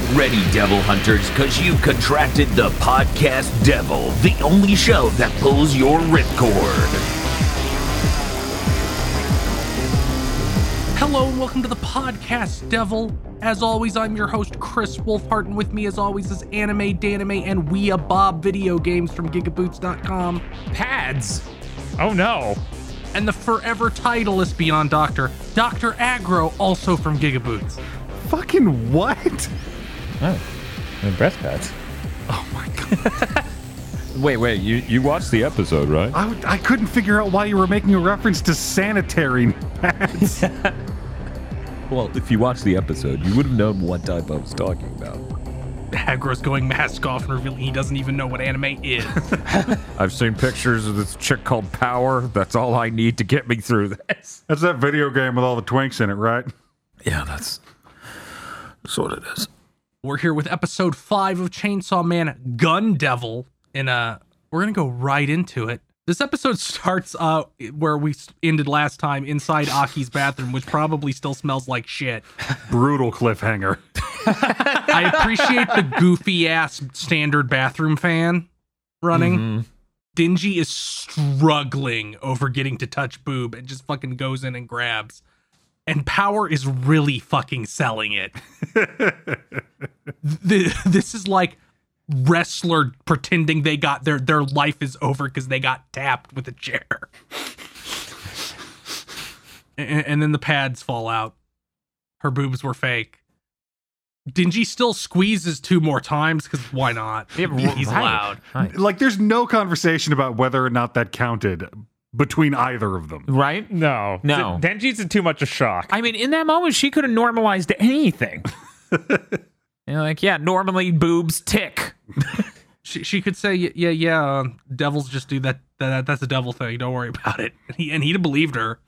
Get ready, Devil Hunters, because you've contracted the podcast devil, the only show that pulls your ripcord. Hello and welcome to the podcast Devil. As always, I'm your host Kris Wolfheart, and with me, as always, is Anime, Danime, and Weea Bob video games from Gigaboots.com, pads. Oh no. and the forever titleist Beyond Doctor, Doctor Aggro, also from Gigaboots. Fucking what? Oh, and breast pads. Oh my god. Wait, wait, you, you watched the episode, right? I, w- I couldn't figure out why you were making a reference to sanitary pads. Well, if you watched the episode, you would have known what type I was talking about. Aggro's going mask off and revealing he doesn't even know what anime is. I've seen pictures of this chick called Power. That's all I need to get me through this. That's that video game with all the twinks in it, right? Yeah, that's, that's what it is. We're here with episode five of Chainsaw Man Gun Devil, and uh, we're gonna go right into it. This episode starts uh where we ended last time inside Aki's bathroom, which probably still smells like shit. Brutal cliffhanger. I appreciate the goofy ass standard bathroom fan running. Denji is struggling over getting to touch boob and just fucking goes in and grabs. And Power is really fucking selling it. Th- this is like wrestler pretending they got their their life is over because they got tapped with a chair. and, and then the pads fall out. Her boobs were fake. Denji still squeezes two more times because why not? He's loud. Like, there's no conversation about whether or not that counted between either of them. Right? No. No. Denji's in too much a shock. I mean, in that moment, she could have normalized anything. you know, like, yeah, normally boobs tick. She, she could say, "Y- yeah, yeah, um, devils just do that, that. That's a devil thing. Don't worry about it. And he, and he'd have believed her.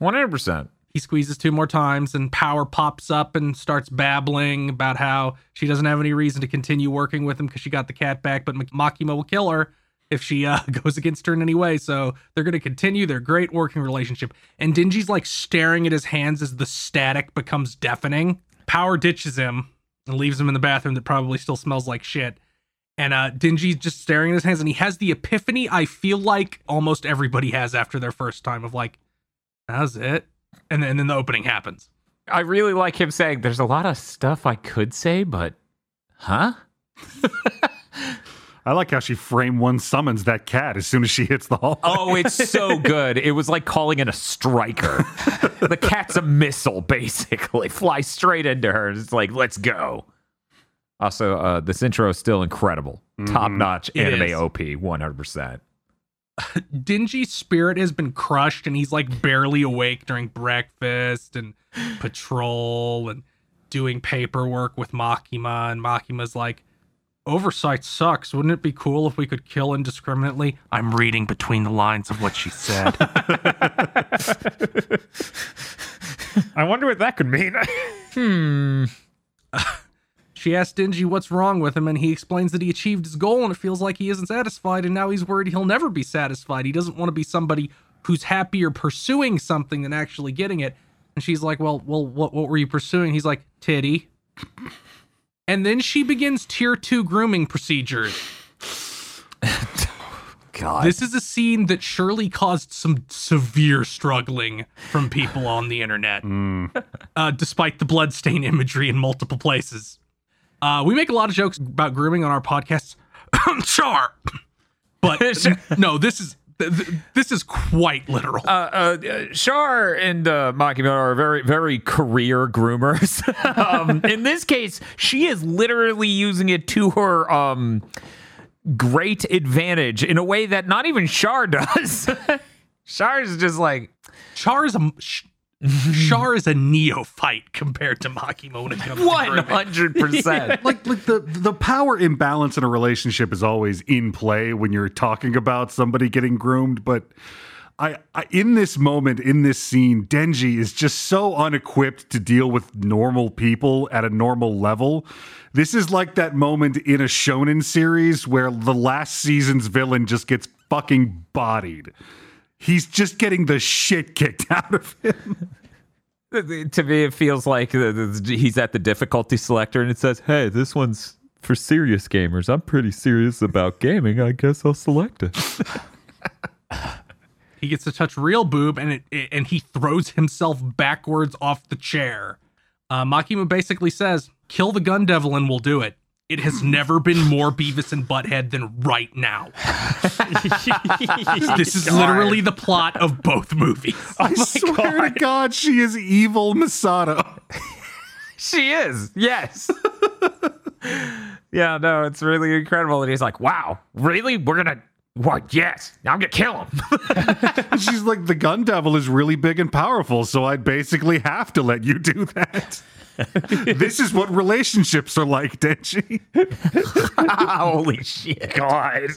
100%. He squeezes two more times, and Power pops up and starts babbling about how she doesn't have any reason to continue working with him because she got the cat back, but Makima will kill her if she uh, goes against her in any way. So they're going to continue their great working relationship. And Denji's like staring at his hands as the static becomes deafening. Power ditches him and leaves him in the bathroom that probably still smells like shit. And uh, Denji's just staring at his hands, and he has the epiphany I feel like almost everybody has after their first time of like, that's it. And then, and then the opening happens. I really like him saying, there's a lot of stuff I could say, but, huh? I like how she frame one summons that cat as soon as she hits the hall. Oh, it's so good. It was like calling in a striker. the cat's a missile, basically. Fly straight into her. It's like, let's go. Also, uh, this intro is still incredible. Top notch anime is. OP, 100%. Denji's spirit has been crushed, and he's like barely awake during breakfast and patrol and doing paperwork with Makima. And Makima's like, Oversight sucks. Wouldn't it be cool if we could kill indiscriminately? I'm reading between the lines of what she said. I wonder what that could mean. Hmm. She asks Denji what's wrong with him, and he explains that he achieved his goal and it feels like he isn't satisfied, and now he's worried he'll never be satisfied. He doesn't want to be somebody who's happier pursuing something than actually getting it. And she's like, Well, well, what, what were you pursuing? He's like, Titty. And then she begins tier two grooming procedures. God. This is a scene that surely caused some severe struggling from people on the internet, uh, despite the bloodstain imagery in multiple places. Uh, we make a lot of jokes about grooming on our podcasts. sure, but no, this is th- th- this is quite literal. uh, uh, Shar and uh, Makima are very, very career groomers. um, in this case, she is literally using it to her um, great advantage in a way that not even Shar does. Shar is just like, Char is a sh- Char is a neophyte compared to Makima when it comes to 100%. like like the the power imbalance in a relationship is always in play when you're talking about somebody getting groomed but I, I in this moment in this scene Denji is just so unequipped to deal with normal people at a normal level. This is like that moment in a shonen series where the last season's villain just gets fucking bodied he's just getting the shit kicked out of him To me, it feels like the- the- he's at the difficulty selector and it says, hey, this one's for serious gamers. I'm pretty serious about gaming. I guess I'll select it. He gets to touch real boob, and it, it- and he throws himself backwards off the chair. Uh, Makima basically says, "Kill the gun devil, and we'll do it." It has never been more Beavis and Butthead than right now. this is literally the plot of both movies. Oh I swear to God, she is evil Misato. She is. Yes. yeah, no, it's really incredible. And he's like, wow, really? We're going to, what? Yes. Now I'm going to kill him. She's like, the gun devil is really big and powerful, so I basically have to let you do that. this is what relationships are like, Denji. Holy shit. God.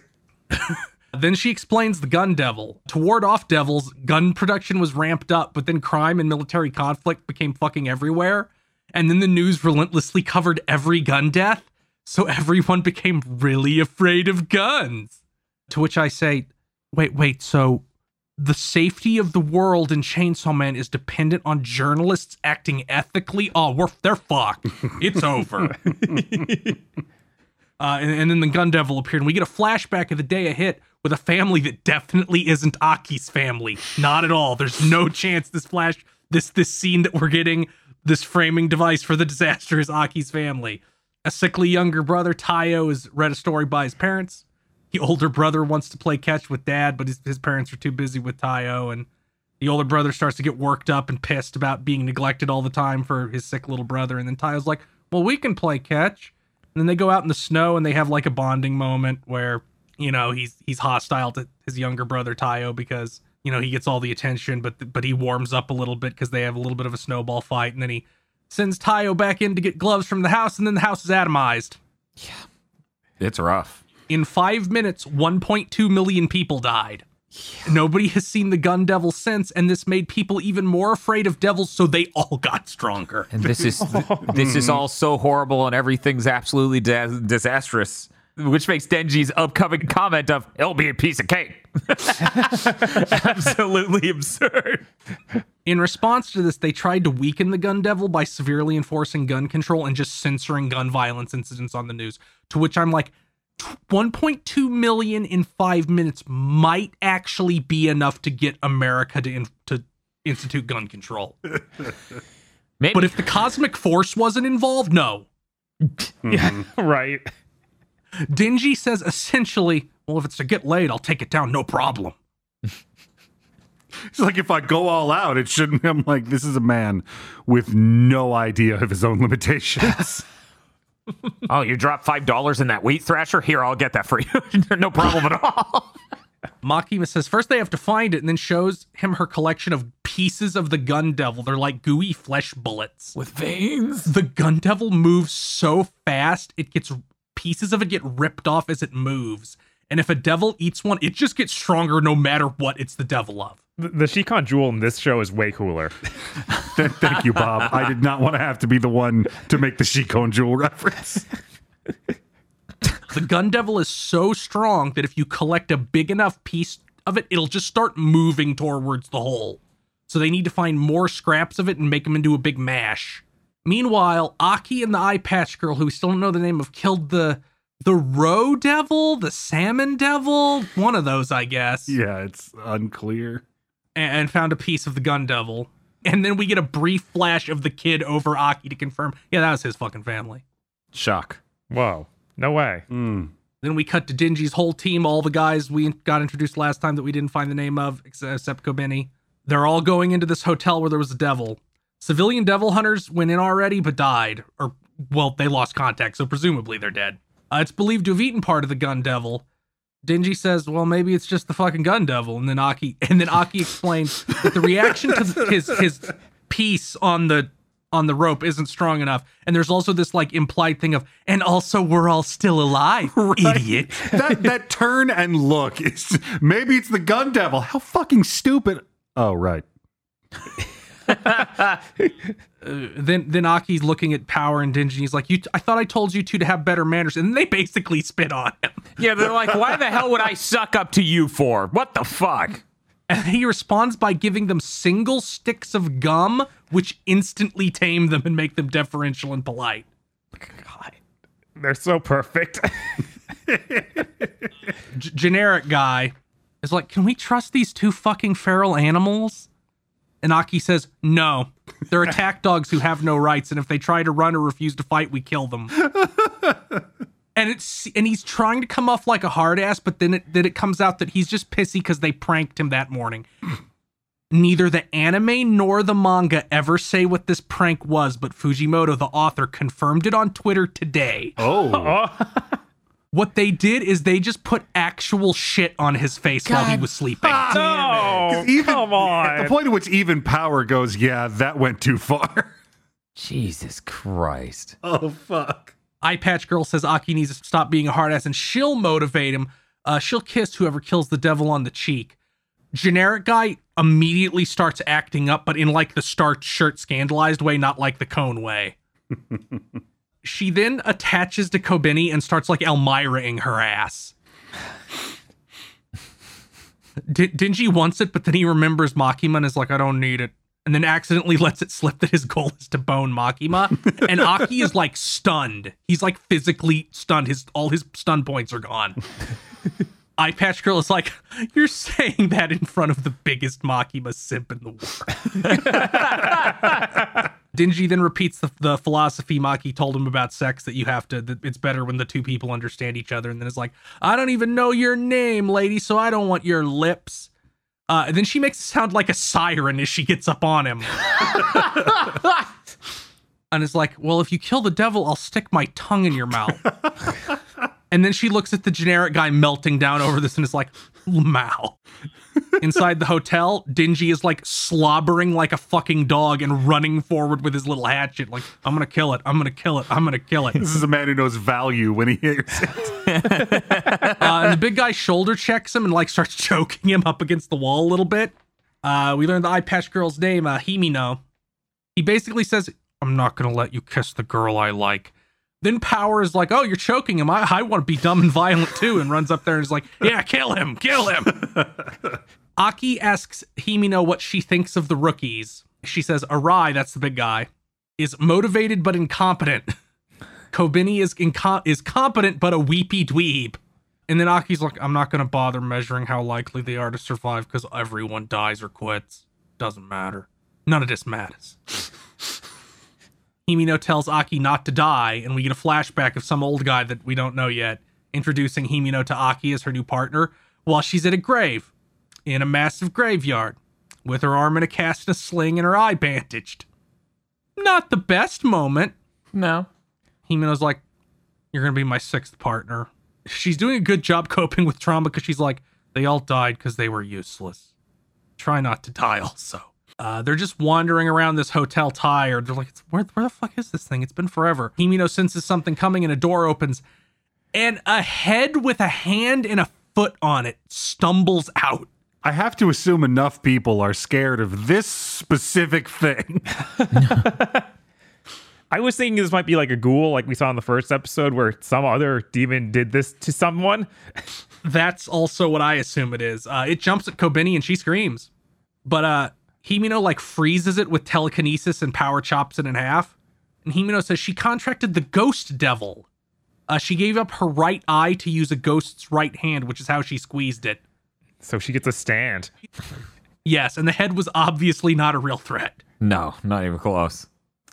Then she explains the gun devil. To ward off devils, gun production was ramped up, but then crime and military conflict became fucking everywhere. And then the news relentlessly covered every gun death, so everyone became really afraid of guns. To which I say, wait, wait, so the safety of the world in Chainsaw Man is dependent on journalists acting ethically? Oh, we're they're fucked. It's over. Uh, and, and then the gun devil appeared, and we get a flashback of the day a hit with a family that definitely isn't Aki's family. Not at all. There's no chance this flash, this this scene that we're getting, this framing device for the disaster is Aki's family. A sickly younger brother, Taiyo, is read a story by his parents. The older brother wants to play catch with dad, but his, his parents are too busy with Taiyo, and the older brother starts to get worked up and pissed about being neglected all the time for his sick little brother. And then Taiyo's like, "Well, we can play catch." And then they go out in the snow and they have like a bonding moment where, you know, he's he's hostile to his younger brother Taiyo because, you know, he gets all the attention, but but he warms up a little bit because they have a little bit of a snowball fight, and then he sends Taiyo back in to get gloves from the house, and then the house is atomized. Yeah. It's rough. In five minutes, 1.2 million people died. Nobody has seen the gun devil since, and this made people even more afraid of devils, so they all got stronger. And this is this is all so horrible and everything's absolutely disastrous. Which makes Denji's upcoming comment of "It'll be a piece of cake" absolutely absurd. In response to this, they tried to weaken the gun devil by severely enforcing gun control and just censoring gun violence incidents on the news. To which I'm like, 1.2 million in five minutes might actually be enough to get America to in, to institute gun control. Maybe, But if the cosmic force wasn't involved, no. Hmm. Right. Denji says essentially, well, if it's to get laid, I'll take it down, no problem. It's like if I go all out, it shouldn't. I'm like, this is a man with no idea of his own limitations. oh, you dropped five dollars in that wheat thrasher? Here, I'll get that for you. no problem at all. Makima says first they have to find it and then shows him her collection of pieces of the gun devil. They're like gooey flesh bullets. With veins. The gun devil moves so fast, it gets pieces of it get ripped off as it moves. And if a devil eats one, it just gets stronger no matter what it's the devil of. The, the Shikon Jewel in this show is way cooler. Th- Thank you, Bob. I did not want to have to be the one to make the Shikon Jewel reference. The gun devil is so strong that if you collect a big enough piece of it, it'll just start moving towards the whole. So they need to find more scraps of it and make them into a big mash. Meanwhile, Aki and the eye patch girl, who we still don't know the name of, killed the the roe devil, the salmon devil, one of those, I guess, Yeah, it's unclear. And, and found a piece of the gun devil. And then we get a brief flash of the kid over Aki to confirm, yeah, that was his fucking family. Shock. Whoa. No way. Mm. Then we cut to Denji's whole team, all the guys we got introduced last time that we didn't find the name of, except Kobeni. They're all going into this hotel where there was a devil. Civilian devil hunters went in already but died. Or, well, they lost contact, so presumably they're dead. Uh, it's believed to have eaten part of the gun devil. Denji says, well, maybe it's just the fucking gun devil. And then Aki, and then Aki explains that the reaction to his, his piece on the on the rope isn't strong enough. And there's also this like implied thing of, and also we're all still alive, idiot. That that turn and look is maybe it's the gun devil. How fucking stupid. Oh right. then then Aki's looking at Power and Denji. He's like, "You, I thought I told you two to have better manners," and they basically spit on him. Yeah, they're like, why the hell would I suck up to you for? What the fuck? And he responds by giving them single sticks of gum, which instantly tame them and make them deferential and polite. God, They're so perfect. G- generic guy is like, Can we trust these two fucking feral animals? And Aki says, No. They're attack dogs who have no rights, and if they try to run or refuse to fight, we kill them. and it's and he's trying to come off like a hard ass, but then it then it comes out that he's just pissy because they pranked him that morning. Neither the anime nor the manga ever say what this prank was, but Fujimoto, the author, confirmed it on Twitter today. Oh, What they did is they just put actual shit on his face while he was sleeping. no, even come At the point at which even power goes, yeah, that went too far. Jesus Christ. oh fuck. Eye Patch Girl says Aki needs to stop being a hard ass and she'll motivate him. Uh, she'll kiss whoever kills the devil on the cheek. Generic guy immediately starts acting up, but in like the starched shirt scandalized way, not like the cone way. she then attaches to Kobeni and starts like Elmiraing her ass. D- Denji wants it, but then he remembers Makima and is like, I don't need it. And then accidentally lets it slip that his goal is to bone Makima. And Aki is like stunned. He's like physically stunned. His all his stun points are gone. Eye Patch Girl is like, You're saying that in front of the biggest Makima simp in the world. Denji then repeats the, the philosophy Maki told him about sex that you have to, that it's better when the two people understand each other. And then it's like, I don't even know your name, lady, so I don't want your lips. Uh, and then she makes it sound like a siren as she gets up on him. and is like, Well, if you kill the devil, I'll stick my tongue in your mouth. and then she looks at the generic guy melting down over this and is like, Mao. Inside the hotel, Denji is like slobbering like a fucking dog and running forward with his little hatchet, like, I'm gonna kill it, I'm gonna kill it, I'm gonna kill it. This is a man who knows value when he hears it. Uh, and the big guy shoulder checks him and like starts choking him up against the wall a little bit. Uh, we learned the eye patch girl's name, uh, Himeno. He basically says, "I'm not gonna let you kiss the girl I like." Then Power is like, "Oh, you're choking him. I, I want to be dumb and violent too," and runs up there and is like, "Yeah, kill him, kill him." Aki asks Himeno what she thinks of the rookies. She says, Arai, that's the big guy, is motivated but incompetent. Kobeni is inco- is competent but a weepy dweeb. And then Aki's like, I'm not gonna bother measuring how likely they are to survive because everyone dies or quits. Doesn't matter. None of this matters. Himeno tells Aki not to die, and we get a flashback of some old guy that we don't know yet, introducing Himeno to Aki as her new partner while she's at a grave in a massive graveyard with her arm in a cast and a sling and her eye bandaged. Not the best moment. No. Himeno's like, You're going to be my sixth partner. She's doing a good job coping with trauma because she's like, They all died because they were useless. Try not to die also. Uh, they're just wandering around this hotel tired. They're like, "It's- where, where the fuck is this thing? It's been forever. Himeno senses something coming and a door opens, and a head with a hand and a foot on it stumbles out. I have to assume enough people are scared of this specific thing. I was thinking this might be like a ghoul, like we saw in the first episode, where some other demon did this to someone. That's also what I assume it is. Uh, it jumps at Kobeni and she screams. But uh Himeno like freezes it with telekinesis and power chops it in half. And Himeno says she contracted the ghost devil. Uh, she gave up her right eye to use a ghost's right hand, which is how she squeezed it. So she gets a stand. Yes, and the head was obviously not a real threat. No, not even close.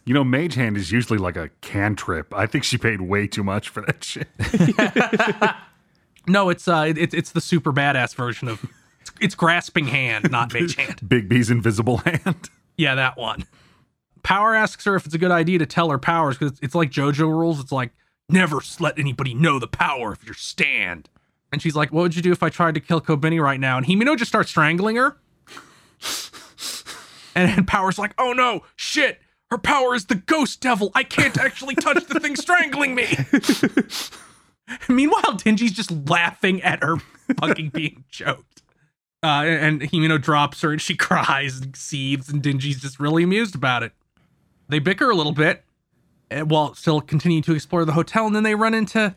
You know, Mage Hand is usually like a cantrip. I think she paid way too much for that shit. No, it's uh, it, it's the super badass version of it's, it's grasping hand, not mage hand. Bigby's invisible hand. Yeah, that one. Power asks her if it's a good idea to tell her powers because it's, it's like JoJo rules. It's like never let anybody know the power of your stand. And she's like, "What would you do if I tried to kill Kobeni right now?" And Himeno just starts strangling her. And then Power's like, "Oh no, shit! Her power is the ghost devil. I can't actually touch the thing strangling me." Meanwhile, Denji's just laughing at her fucking being choked. Uh, and Himeno drops her and she cries and seethes, and Denji's just really amused about it. They bicker a little bit eh, while still continuing to explore the hotel, and then they run into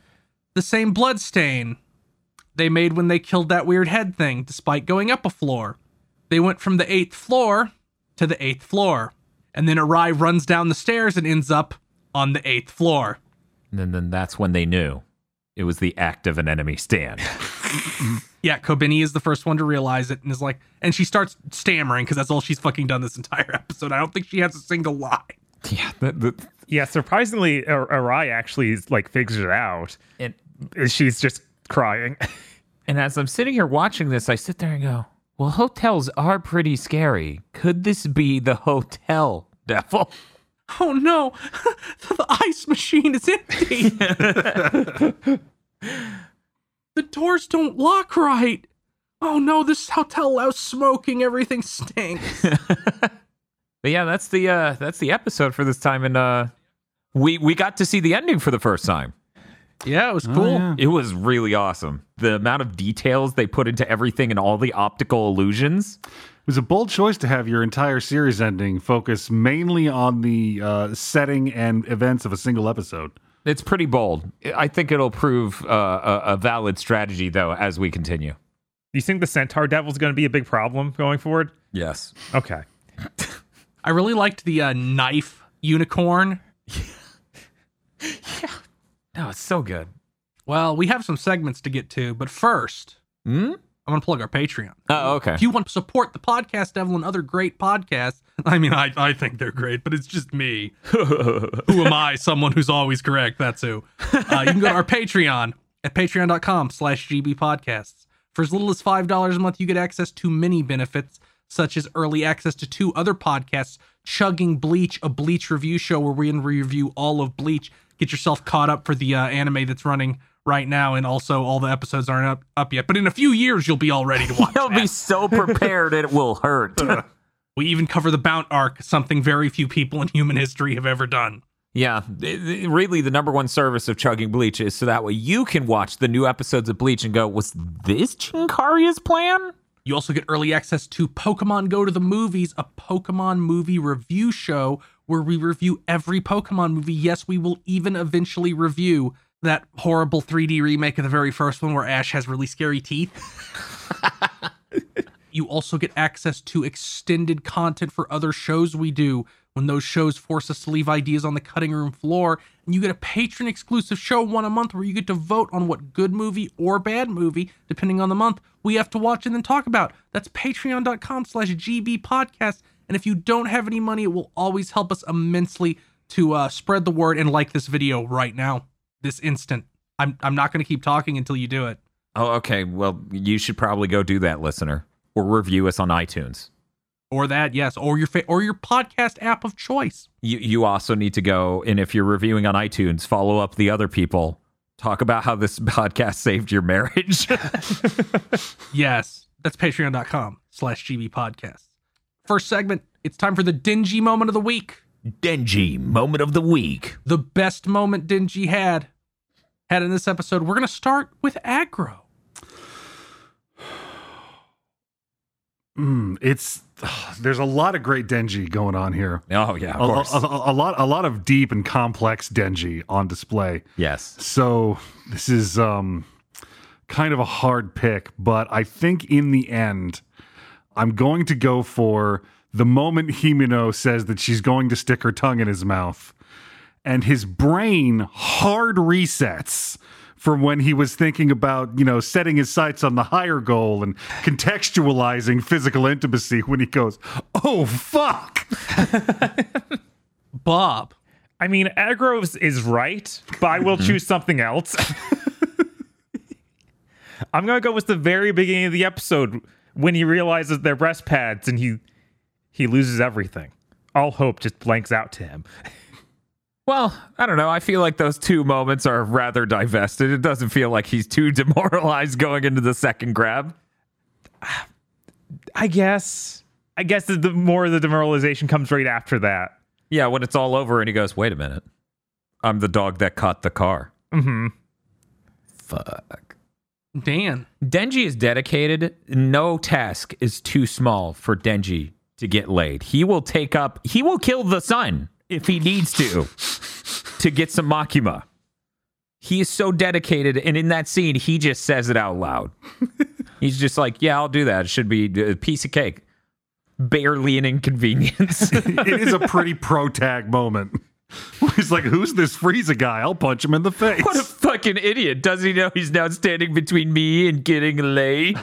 the same blood stain they made when they killed that weird head thing, despite going up a floor. They went from the eighth floor to the eighth floor. And then Arai runs down the stairs and ends up on the eighth floor. And then, then that's when they knew it was the act of an enemy stand. Yeah, Kobeni is the first one to realize it and is like, and she starts stammering because that's all she's fucking done this entire episode. I don't think she has a single lie. yeah. The, the, Yeah, surprisingly, Arai actually like figures it out. and, She's just crying. and as I'm sitting here watching this, I sit there and go, well, hotels are pretty scary. Could this be the hotel devil? Oh no, the ice machine is empty. The doors don't lock right. Oh no, this hotel allows smoking. Everything stinks. But yeah, that's the uh that's the episode for this time and uh we we got to see the ending for the first time. yeah, it was cool. yeah. It was really awesome. The amount of details they put into everything and all the optical illusions. It was a bold choice to have your entire series ending focus mainly on the uh, setting and events of a single episode. It's pretty bold. I think it'll prove uh, a, a valid strategy though as we continue. you think the Centaur Devil's going to be a big problem going forward? Yes. Okay. I really liked the uh, knife unicorn. Yeah. No, it's so good. Well, we have some segments to get to, but first, Hmm? I'm going to plug our Patreon. Oh, okay. If you want to support the podcast Devil and other great podcasts, I mean, I, I think they're great, but it's just me. who am I? Someone who's always correct. That's who. Uh, you can go to our Patreon at patreon.com slash GB podcasts. For as little as $5 a month, you get access to many benefits, such as early access to two other podcasts, Chugging Bleach, a Bleach review show where we review all of Bleach. Get yourself caught up for the uh, anime that's running right now, and also all the episodes aren't up, up yet. But in a few years, you'll be all ready to watch that. be so prepared it will hurt. We even cover the Bount arc, something very few people in human history have ever done. Yeah, really, the number one service of chugging bleach is so that way you can watch the new episodes of Bleach and go, "Was this Chinkaria's plan?" You also get early access to Pokemon Go to the Movies, a Pokemon movie review show where we review every Pokemon movie. Yes, we will even eventually review that horrible 3D remake of the very first one where Ash has really scary teeth. you also get access to extended content for other shows we do when those shows force us to leave ideas on the cutting room floor. And you get a patron exclusive show one a month where you get to vote on what good movie or bad movie, depending on the month, we have to watch and then talk about. That's patreon.com slash GB podcast. And if you don't have any money, it will always help us immensely to uh, spread the word and like this video right now, this instant. I'm, I'm not going to keep talking until you do it. Oh, okay. Well, you should probably go do that, listener, or review us on iTunes. Or that, yes, or your fa- or your podcast app of choice. You you also need to go and if you're reviewing on iTunes, follow up the other people. Talk about how this podcast saved your marriage. Yes, that's patreon.com slash GB podcasts. First segment, it's time for the Denji moment of the week. Denji moment of the week. The best moment Denji had had in this episode. We're going to start with Aggro. Mm, it's there's a lot of great Denji going on here. oh yeah, A, a- a- a lot, a lot of deep and complex Denji on display. yes. So this is um, kind of a hard pick, but I think in the end, I'm going to go for the moment Himeno says that she's going to stick her tongue in his mouth, and his brain hard resets from when he was thinking about, you know, setting his sights on the higher goal and contextualizing physical intimacy when he goes, "Oh fuck." Bob. I mean, Aggro's is right, but I will mm-hmm. choose something else. I'm gonna go with the very beginning of the episode when he realizes they're breast pads and he he loses everything. All hope just blanks out to him. Well, I don't know. I feel like those two moments are rather divested. It doesn't feel like he's too demoralized going into the second grab. I guess. I guess the, the more the demoralization comes right after that. Yeah, when it's all over and he goes, wait a minute. I'm the dog that caught the car. hmm Fuck. Dan. Denji is dedicated. No task is too small for Denji to get laid. He will take up, he will kill the sun if he needs to to get some Makima. He is so dedicated. And in that scene, he just says it out loud. He's just like, yeah, I'll do that. It should be a piece of cake. barely an inconvenience. it is a pretty pro tag moment. He's like, "Who's this Frieza guy? I'll punch him in the face." what a fucking idiot. Does he know he's now standing between me and getting laid?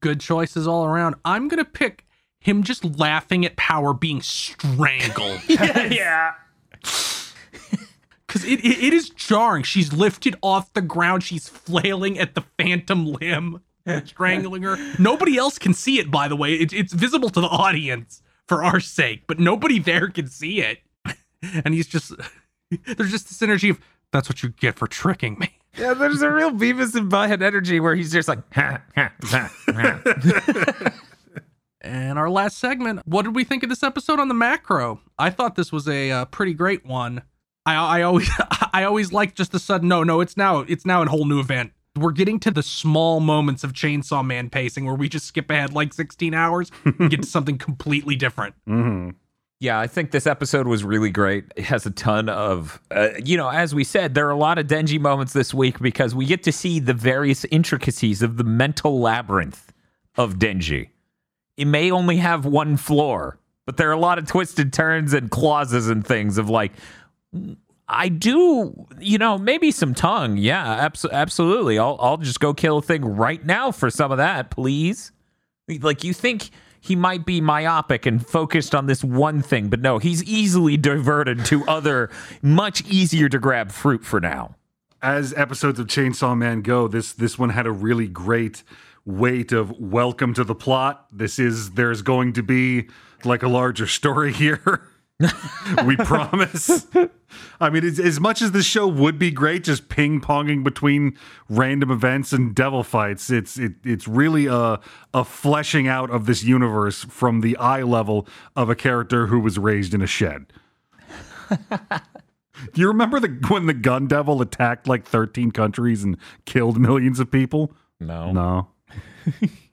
Good choices all around. I'm gonna pick him just laughing at Power being strangled. yeah. Because it, it, it is jarring. She's lifted off the ground. She's flailing at the phantom limb, strangling her. Nobody else can see it, by the way. It, it's visible to the audience for our sake, but nobody there can see it. And he's just, there's just this energy of, that's what you get for tricking me. Yeah, there's a real Beavis and Butthead energy where he's just like, ha, ha, ha, ha. And our last segment, what did we think of this episode on the macro? I thought this was a uh, pretty great one. I, I always I always like just the sudden no no it's now it's now a whole new event. We're getting to the small moments of Chainsaw Man pacing where we just skip ahead like 16 hours and get to something completely different. hmm Yeah, I think this episode was really great. It has a ton of, uh, you know, as we said, there are a lot of Denji moments this week because we get to see the various intricacies of the mental labyrinth of Denji. It may only have one floor, but there are a lot of twisted turns and clauses and things of like, I do, you know, maybe some tongue. Yeah, abso- absolutely. I'll, I'll just go kill a thing right now for some of that, please. Like you think he might be myopic and focused on this one thing, but no, he's easily diverted to other much easier to grab fruit for now. As episodes of Chainsaw Man go, this this one had a really great weight of welcome to the plot. This is there's going to be like a larger story here. we promise. I mean, as much as the show would be great, just ping ponging between random events and devil fights, it's it, it's really a a fleshing out of this universe from the eye level of a character who was raised in a shed. Do you remember the when the gun devil attacked like 13 countries and killed millions of people? No. No.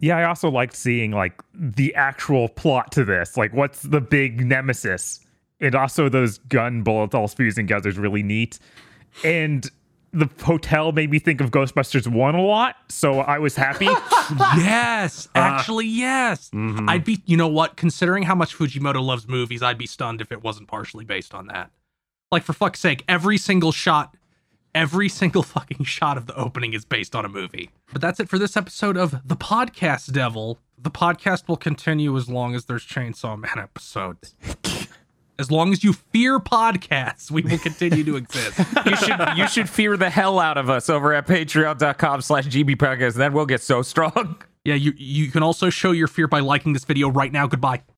Yeah, I also liked seeing like the actual plot to this. Like, what's the big nemesis? And also those gun bullets all fusing together is really neat. And the hotel made me think of Ghostbusters 1 a lot, so I was happy. Yes, uh, actually, yes. Mm-hmm. I'd be, you know what? Considering how much Fujimoto loves movies, I'd be stunned if it wasn't partially based on that. Like, for fuck's sake, every single shot, every single fucking shot of the opening is based on a movie. But that's it for this episode of The Podcast Devil. The podcast will continue as long as there's Chainsaw Man episodes. As long as you fear podcasts, we will continue to exist. You should you should fear the hell out of us over at patreon.com slash GB podcast. Then we'll get so strong. Yeah, you you can also show your fear by liking this video right now. Goodbye.